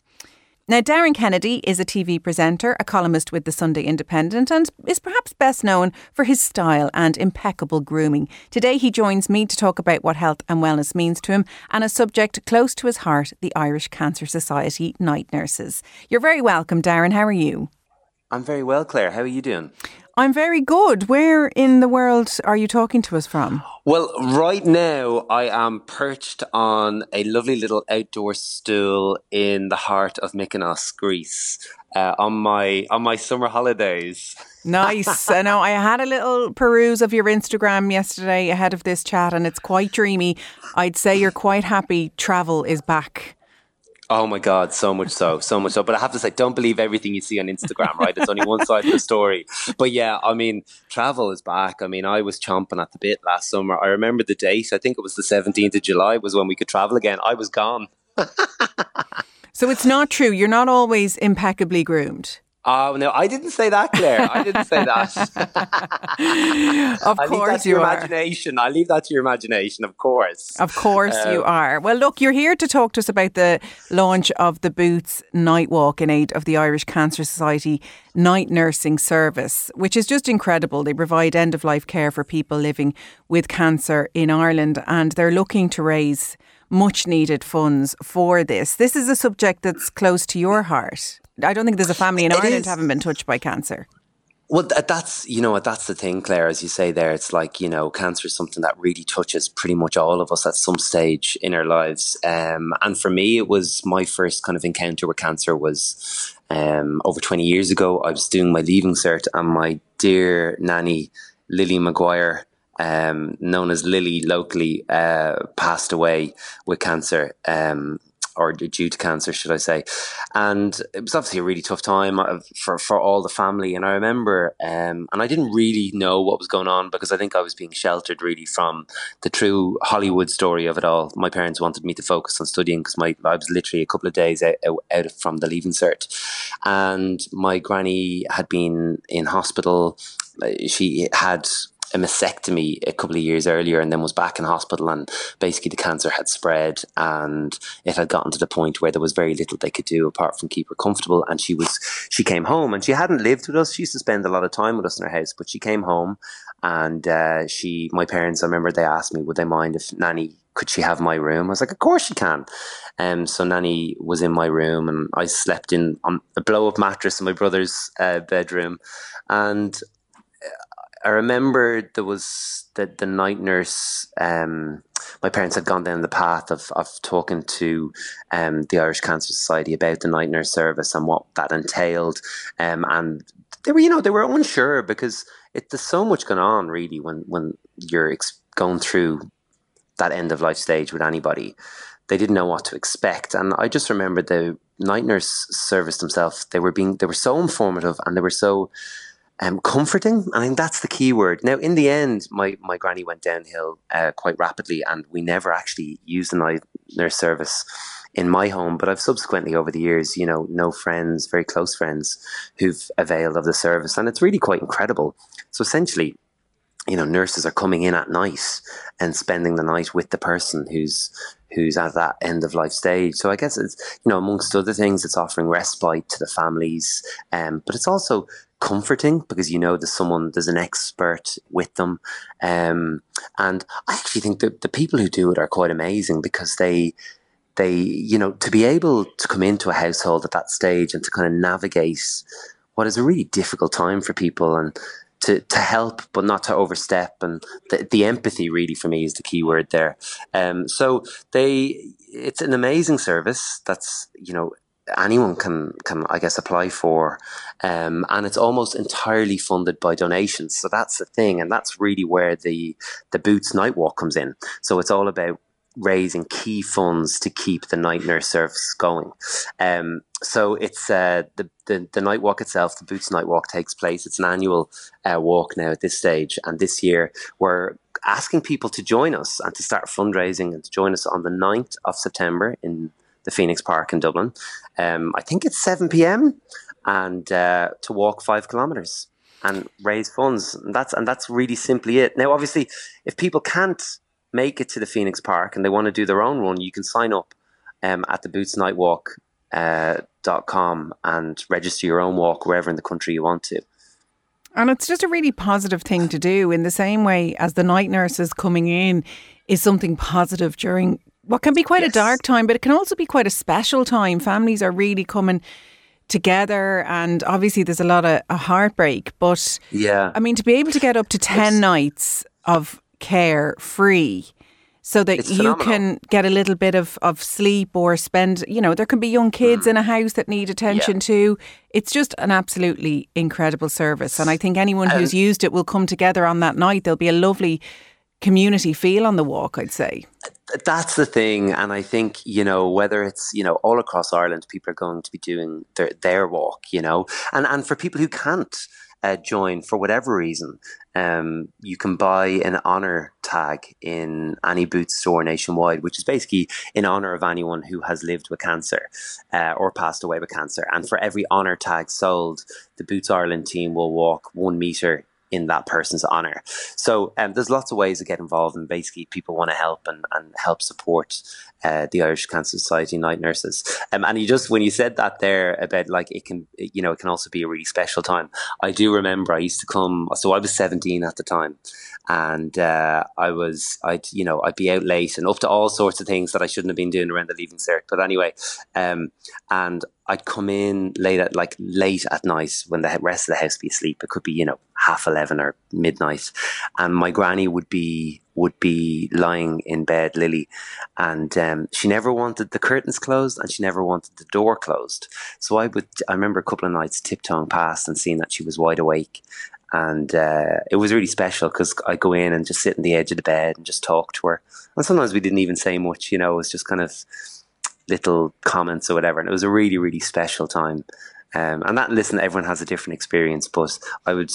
Now, Darren Kennedy is a TV presenter, a columnist with the Sunday Independent, and is perhaps best known for his style and impeccable grooming. Today, he joins me to talk about what health and wellness means to him and a subject close to his heart the Irish Cancer Society night nurses. You're very welcome, Darren. How are you? I'm very well, Claire. How are you doing? I'm very good. Where in the world are you talking to us from? Well, right now I am perched on a lovely little outdoor stool in the heart of Mykonos, Greece, uh, on my on my summer holidays. Nice. I know I had a little peruse of your Instagram yesterday ahead of this chat, and it's quite dreamy. I'd say you're quite happy travel is back. Oh my God, so much so, so much so. But I have to say, don't believe everything you see on Instagram, right? It's only one side of the story. But yeah, I mean, travel is back. I mean, I was chomping at the bit last summer. I remember the date. I think it was the 17th of July was when we could travel again. I was gone. So it's not true. You're not always impeccably groomed. Oh, no, I didn't say that, Claire. I didn't say that. Of I leave that course to you your are. imagination. I leave that to your imagination, of course. Of course you Um, are. Well, look, you're here to talk to us about the launch of the Boots Night Walk in aid of the Irish Cancer Society night nursing service, which is just incredible. They provide end of life care for people living with cancer in Ireland, and they're looking to raise much needed funds for this. This is a subject that's close to your heart. I don't think there's a family in It Ireland is. haven't been touched by cancer. Well, th- that's you know what that's the thing, Claire. As you say there, it's like you know, cancer is something that really touches pretty much all of us at some stage in our lives. Um, and for me, it was my first kind of encounter with cancer was um, over twenty years ago. I was doing my leaving cert, and my dear nanny Lily Maguire, um, known as Lily locally, uh, passed away with cancer. Um, or due to cancer, should I say? And it was obviously a really tough time uh, for for all the family. And I remember, um, and I didn't really know what was going on because I think I was being sheltered really from the true Hollywood story of it all. My parents wanted me to focus on studying because my I was literally a couple of days out, out from the leaving cert, and my granny had been in hospital. She had a mastectomy a couple of years earlier and then was back in hospital and basically the cancer had spread and it had gotten to the point where there was very little they could do apart from keep her comfortable and she was she came home and she hadn't lived with us. She used to spend a lot of time with us in her house but she came home and uh, she my parents I remember they asked me would they mind if nanny could she have my room? I was like of course she can. Um, so nanny was in my room and I slept in on a blow up mattress in my brother's uh, bedroom and I remember there was the, the night nurse. Um, my parents had gone down the path of, of talking to um, the Irish Cancer Society about the night nurse service and what that entailed. Um, and they were, you know, they were unsure because it there's so much going on really when when you're ex- going through that end of life stage with anybody. They didn't know what to expect, and I just remember the night nurse service themselves. They were being they were so informative and they were so um, comforting. I think that's the key word. Now, in the end, my, my granny went downhill uh, quite rapidly, and we never actually used the night nurse service in my home. But I've subsequently, over the years, you know, no friends, very close friends, who've availed of the service, and it's really quite incredible. So essentially, you know, nurses are coming in at night and spending the night with the person who's who's at that end of life stage. So I guess it's you know amongst other things, it's offering respite to the families, um, but it's also comforting because you know there's someone, there's an expert with them, um, and I actually think that the people who do it are quite amazing because they. They, you know, to be able to come into a household at that stage and to kind of navigate what is a really difficult time for people and to, to help but not to overstep and the, the empathy really for me is the key word there um, so they it's an amazing service that's you know anyone can can I guess apply for, um, and it's almost entirely funded by donations. So that's the thing, and that's really where the the Boots Night Walk comes in. So it's all about raising key funds to keep the night nurse service going. Um, so it's uh, the, the the night walk itself, the Boots Night Walk takes place. It's an annual uh, walk now at this stage, and this year we're asking people to join us and to start fundraising and to join us on the 9th of September in the Phoenix Park in Dublin. Um, I think it's seven p.m. and uh, to walk five kilometers and raise funds. And that's and that's really simply it. Now, obviously, if people can't make it to the Phoenix Park and they want to do their own run, you can sign up um, at the Boots Night Walk uh, dot com and register your own walk wherever in the country you want to. And it's just a really positive thing to do in the same way as the night nurses coming in is something positive during what can be quite yes. a dark time, but it can also be quite a special time. Families are really coming together and obviously there's a lot of a heartbreak but yeah i mean to be able to get up to 10 it's, nights of care free so that you can get a little bit of, of sleep or spend, you know, there can be young kids mm. in a house that need attention yeah. too. It's just an absolutely incredible service. And I think anyone who's used it will come together on that night. There'll be a lovely community feel on the walk, I'd say. That's the thing. And I think, you know, whether it's, you know, all across Ireland, people are going to be doing their, their walk, you know, and, and for people who can't, uh, join for whatever reason, um, you can buy an honor tag in any Boots store nationwide, which is basically in honor of anyone who has lived with cancer uh, or passed away with cancer. And for every honor tag sold, the Boots Ireland team will walk one meter in that person's honor. So um, there's lots of ways to get involved, and basically people want to help and, and help support uh, the Irish Cancer Society night nurses. Um, and you just when you said that there about like it can you know it can also be a really special time. I do remember I used to come. So I was 17 at the time, and uh, I was I'd you know I'd be out late and up to all sorts of things that I shouldn't have been doing around the leaving cert. But anyway, um, and I'd come in late at like late at night when the rest of the house be asleep. It could be you know half eleven or midnight, and my granny would be would be lying in bed, Lily, and um, she never wanted the curtains closed and she never wanted the door closed. So I would I remember a couple of nights tiptoeing past and seeing that she was wide awake, and uh, it was really special because I go in and just sit on the edge of the bed and just talk to her. And sometimes we didn't even say much, you know, it was just kind of little comments or whatever. And it was a really, really special time. Um, and that, listen, everyone has a different experience, but I would,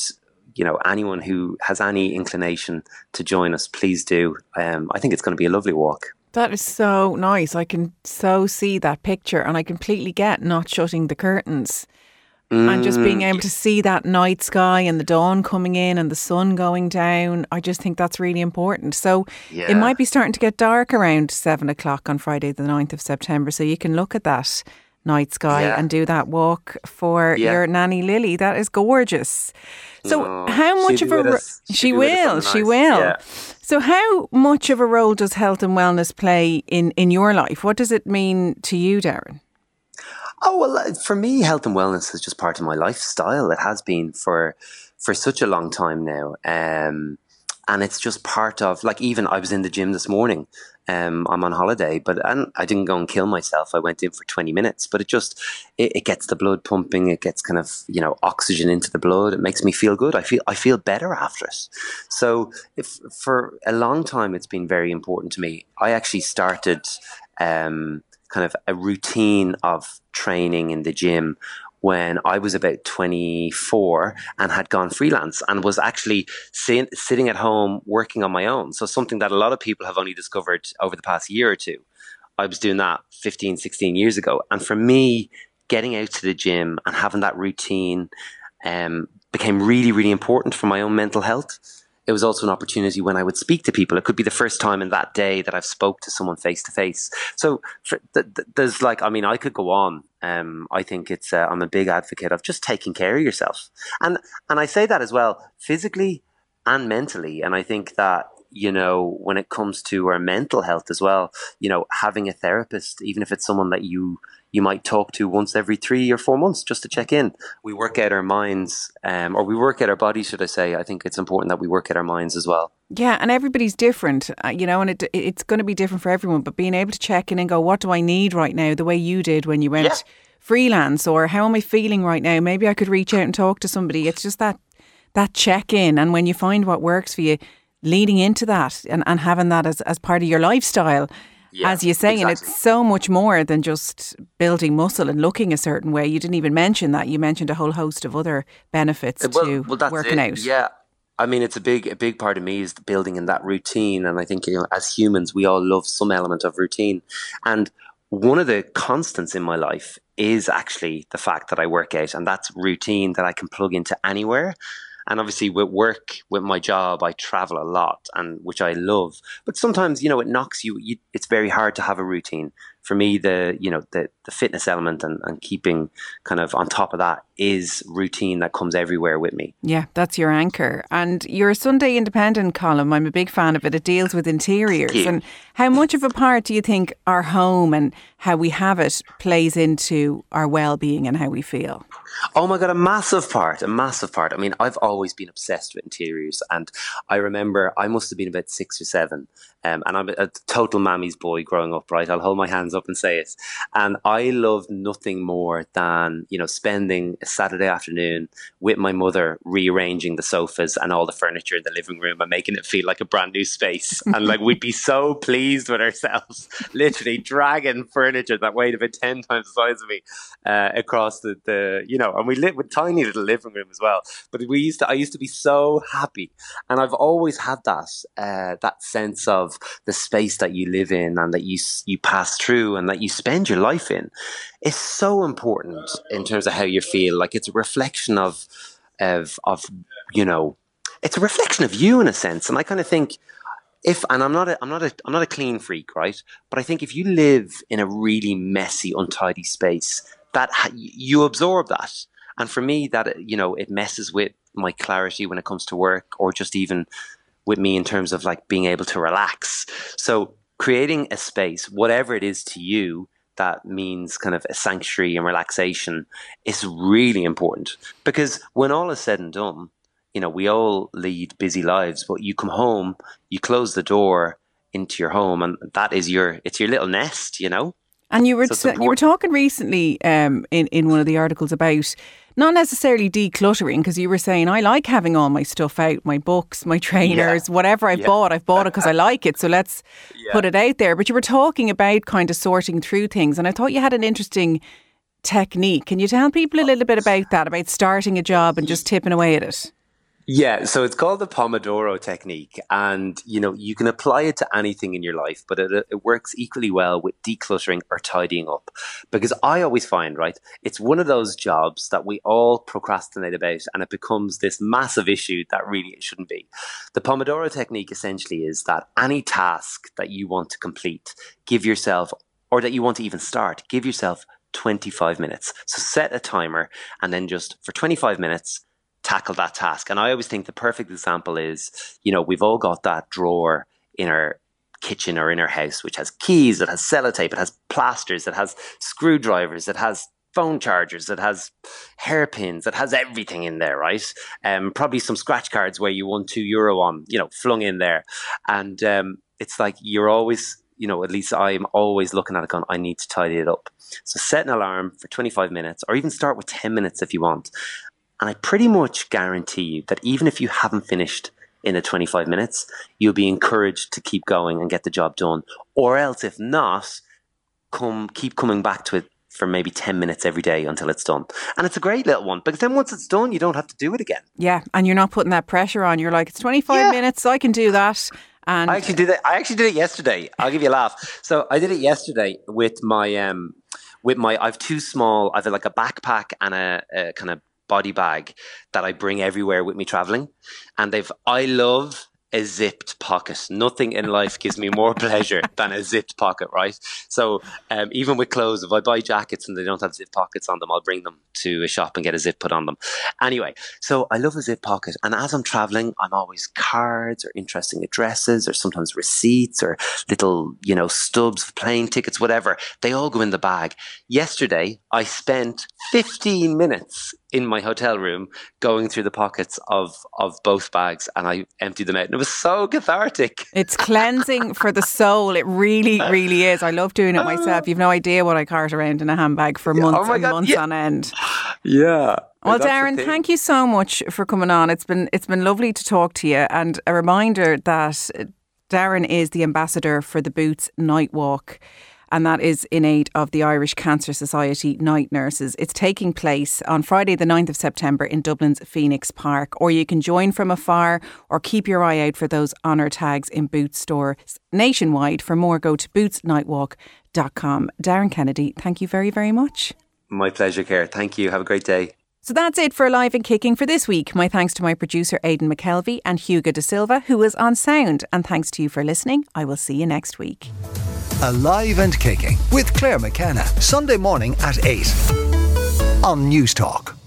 you know, anyone who has any inclination to join us, please do. Um, I think it's going to be a lovely walk. That is so nice. I can so see that picture, and I completely get not shutting the curtains. Mm. And just being able to see that night sky and the dawn coming in and the sun going down, I just think that's really important. So yeah. it might be starting to get dark around seven o'clock on Friday, the 9th of September. So you can look at that night sky yeah. and do that walk for yeah. your nanny Lily. That is gorgeous. So no, how much of a she will she will. Yeah. So how much of a role does health and wellness play in in your life? What does it mean to you, Darren? Oh well, uh, for me, health and wellness is just part of my lifestyle. It has been for for such a long time now. Um, and it's just part of like even I was in the gym this morning. Um, I'm on holiday, but and I didn't go and kill myself. I went in for 20 minutes, but it just it, it, gets the blood pumping. It gets kind of you know oxygen into the blood. It makes me feel good. I feel I feel better after it. So if for a long time it's been very important to me. I actually started um, kind of a routine of training in the gym when I was about 24 and had gone freelance and was actually sit, sitting at home working on my own. So, something that a lot of people have only discovered over the past year or two. I was doing that 15, 16 years ago. And for me, getting out to the gym and having that routine um, became really, really important for my own mental health it was also an opportunity when I would speak to people. It could be the first time in that day that I've spoke to someone face to face. So for, th- th- there's like, I mean, I could go on. Um, I think it's, uh, I'm a big advocate of just taking care of yourself. And, and I say that as well, physically and mentally. And I think that, you know, when it comes to our mental health as well, you know, having a therapist, even if it's someone that you, you might talk to once every three or four months just to check in. We work out our minds, um, or we work out our bodies, should I say. I think it's important that we work out our minds as well. Yeah, and everybody's different, uh, you know, and it, it's going to be different for everyone. But being able to check in and go, what do I need right now, the way you did when you went yeah. freelance, or how am I feeling right now? Maybe I could reach out and talk to somebody. It's just that that check in, and when you find what works for you, leading into that and, and having that as, as part of your lifestyle yeah, as you say, exactly. and it's so much more than just building muscle and looking a certain way. You didn't even mention that. You mentioned a whole host of other benefits uh, well, to well, working it. out. Yeah. I mean, it's a big, a big part of me is building in that routine, and I think you know, as humans, we all love some element of routine. And one of the constants in my life is actually the fact that I work out, and that's routine that I can plug into anywhere. And obviously, with work, with my job, I travel a lot, and which I love. But sometimes, you know, it knocks you. you it's very hard to have a routine. For me, the you know the the fitness element and, and keeping kind of on top of that is routine that comes everywhere with me. Yeah, that's your anchor. And your Sunday Independent column, I'm a big fan of it. It deals with interiors. And how much of a part do you think our home and how we have it plays into our well being and how we feel? Oh my God, a massive part, a massive part. I mean, I've always been obsessed with interiors. And I remember I must have been about six or seven. Um, and I'm a total mammy's boy growing up, right? I'll hold my hands up and say it. And I loved nothing more than, you know, spending a Saturday afternoon with my mother rearranging the sofas and all the furniture in the living room and making it feel like a brand new space. and like we'd be so pleased with ourselves, literally dragging furniture that weighed about 10 times the size of me uh, across the, the, you know, and we lived with tiny little living room as well. But we used to, I used to be so happy. And I've always had that, uh, that sense of the space that you live in and that you, you pass through and that you spend your life in is so important in terms of how you feel. Like it's a reflection of, of, of, you know, it's a reflection of you in a sense. And I kind of think, if and I'm not a I'm not a I'm not a clean freak, right? But I think if you live in a really messy, untidy space, that you absorb that. And for me, that you know, it messes with my clarity when it comes to work, or just even with me in terms of like being able to relax. So creating a space, whatever it is to you, that means kind of a sanctuary and relaxation is really important because when all is said and done, you know, we all lead busy lives, but you come home, you close the door into your home, and that is your it's your little nest, you know. And you were so t- you were talking recently um, in in one of the articles about not necessarily decluttering because you were saying I like having all my stuff out, my books, my trainers, yeah. whatever I've yeah. bought, I've bought it because I like it. So let's yeah. put it out there. But you were talking about kind of sorting through things, and I thought you had an interesting technique. Can you tell people a little bit about that, about starting a job and just tipping away at it? Yeah, so it's called the Pomodoro technique, and you know you can apply it to anything in your life, but it, it works equally well with decluttering or tidying up. Because I always find, right, it's one of those jobs that we all procrastinate about, and it becomes this massive issue that really it shouldn't be. The Pomodoro technique essentially is that any task that you want to complete, give yourself, or that you want to even start, give yourself 25 minutes. So set a timer, and then just for 25 minutes tackle that task. And I always think the perfect example is, you know, we've all got that drawer in our kitchen or in our house which has keys, it has sellotape, it has plasters, it has screwdrivers, it has phone chargers, it has hairpins, it has everything in there, right? Um, probably some scratch cards where you won two euro on, you know, flung in there. And um, it's like you're always, you know, at least I'm always looking at it going, I need to tidy it up. So set an alarm for 25 minutes or even start with 10 minutes if you want. And I pretty much guarantee you that even if you haven't finished in the 25 minutes, you'll be encouraged to keep going and get the job done. Or else, if not, come keep coming back to it for maybe 10 minutes every day until it's done. And it's a great little one because then once it's done, you don't have to do it again. Yeah. And you're not putting that pressure on. You're like, it's 25 yeah. minutes, so I can do that. And I actually did it. I actually did it yesterday. I'll give you a laugh. So I did it yesterday with my, um, with my, I've two small, I've like a backpack and a, a kind of body bag that I bring everywhere with me traveling. And they've, I love a zipped pocket. Nothing in life gives me more pleasure than a zipped pocket, right? So um, even with clothes, if I buy jackets and they don't have zip pockets on them, I'll bring them to a shop and get a zip put on them. Anyway, so I love a zip pocket. And as I'm traveling, I'm always cards or interesting addresses or sometimes receipts or little, you know, stubs of plane tickets, whatever. They all go in the bag. Yesterday, I spent 15 minutes in my hotel room going through the pockets of of both bags and I emptied them out and it was so cathartic. It's cleansing for the soul. It really, really is. I love doing it myself. You've no idea what I cart around in a handbag for oh months oh and God, months yeah. on end. Yeah. Well, Darren, thank you so much for coming on. It's been it's been lovely to talk to you and a reminder that Darren is the ambassador for the Boots Night Walk and that is in aid of the Irish Cancer Society Night Nurses. It's taking place on Friday, the 9th of September in Dublin's Phoenix Park. Or you can join from afar or keep your eye out for those honour tags in Boots stores nationwide. For more, go to bootsnightwalk.com. Darren Kennedy, thank you very, very much. My pleasure, Care. Thank you. Have a great day. So that's it for Alive and Kicking for this week. My thanks to my producer Aidan McKelvey and Hugo De Silva, who was on sound. And thanks to you for listening. I will see you next week. Alive and Kicking with Claire McKenna, Sunday morning at 8 on Newstalk.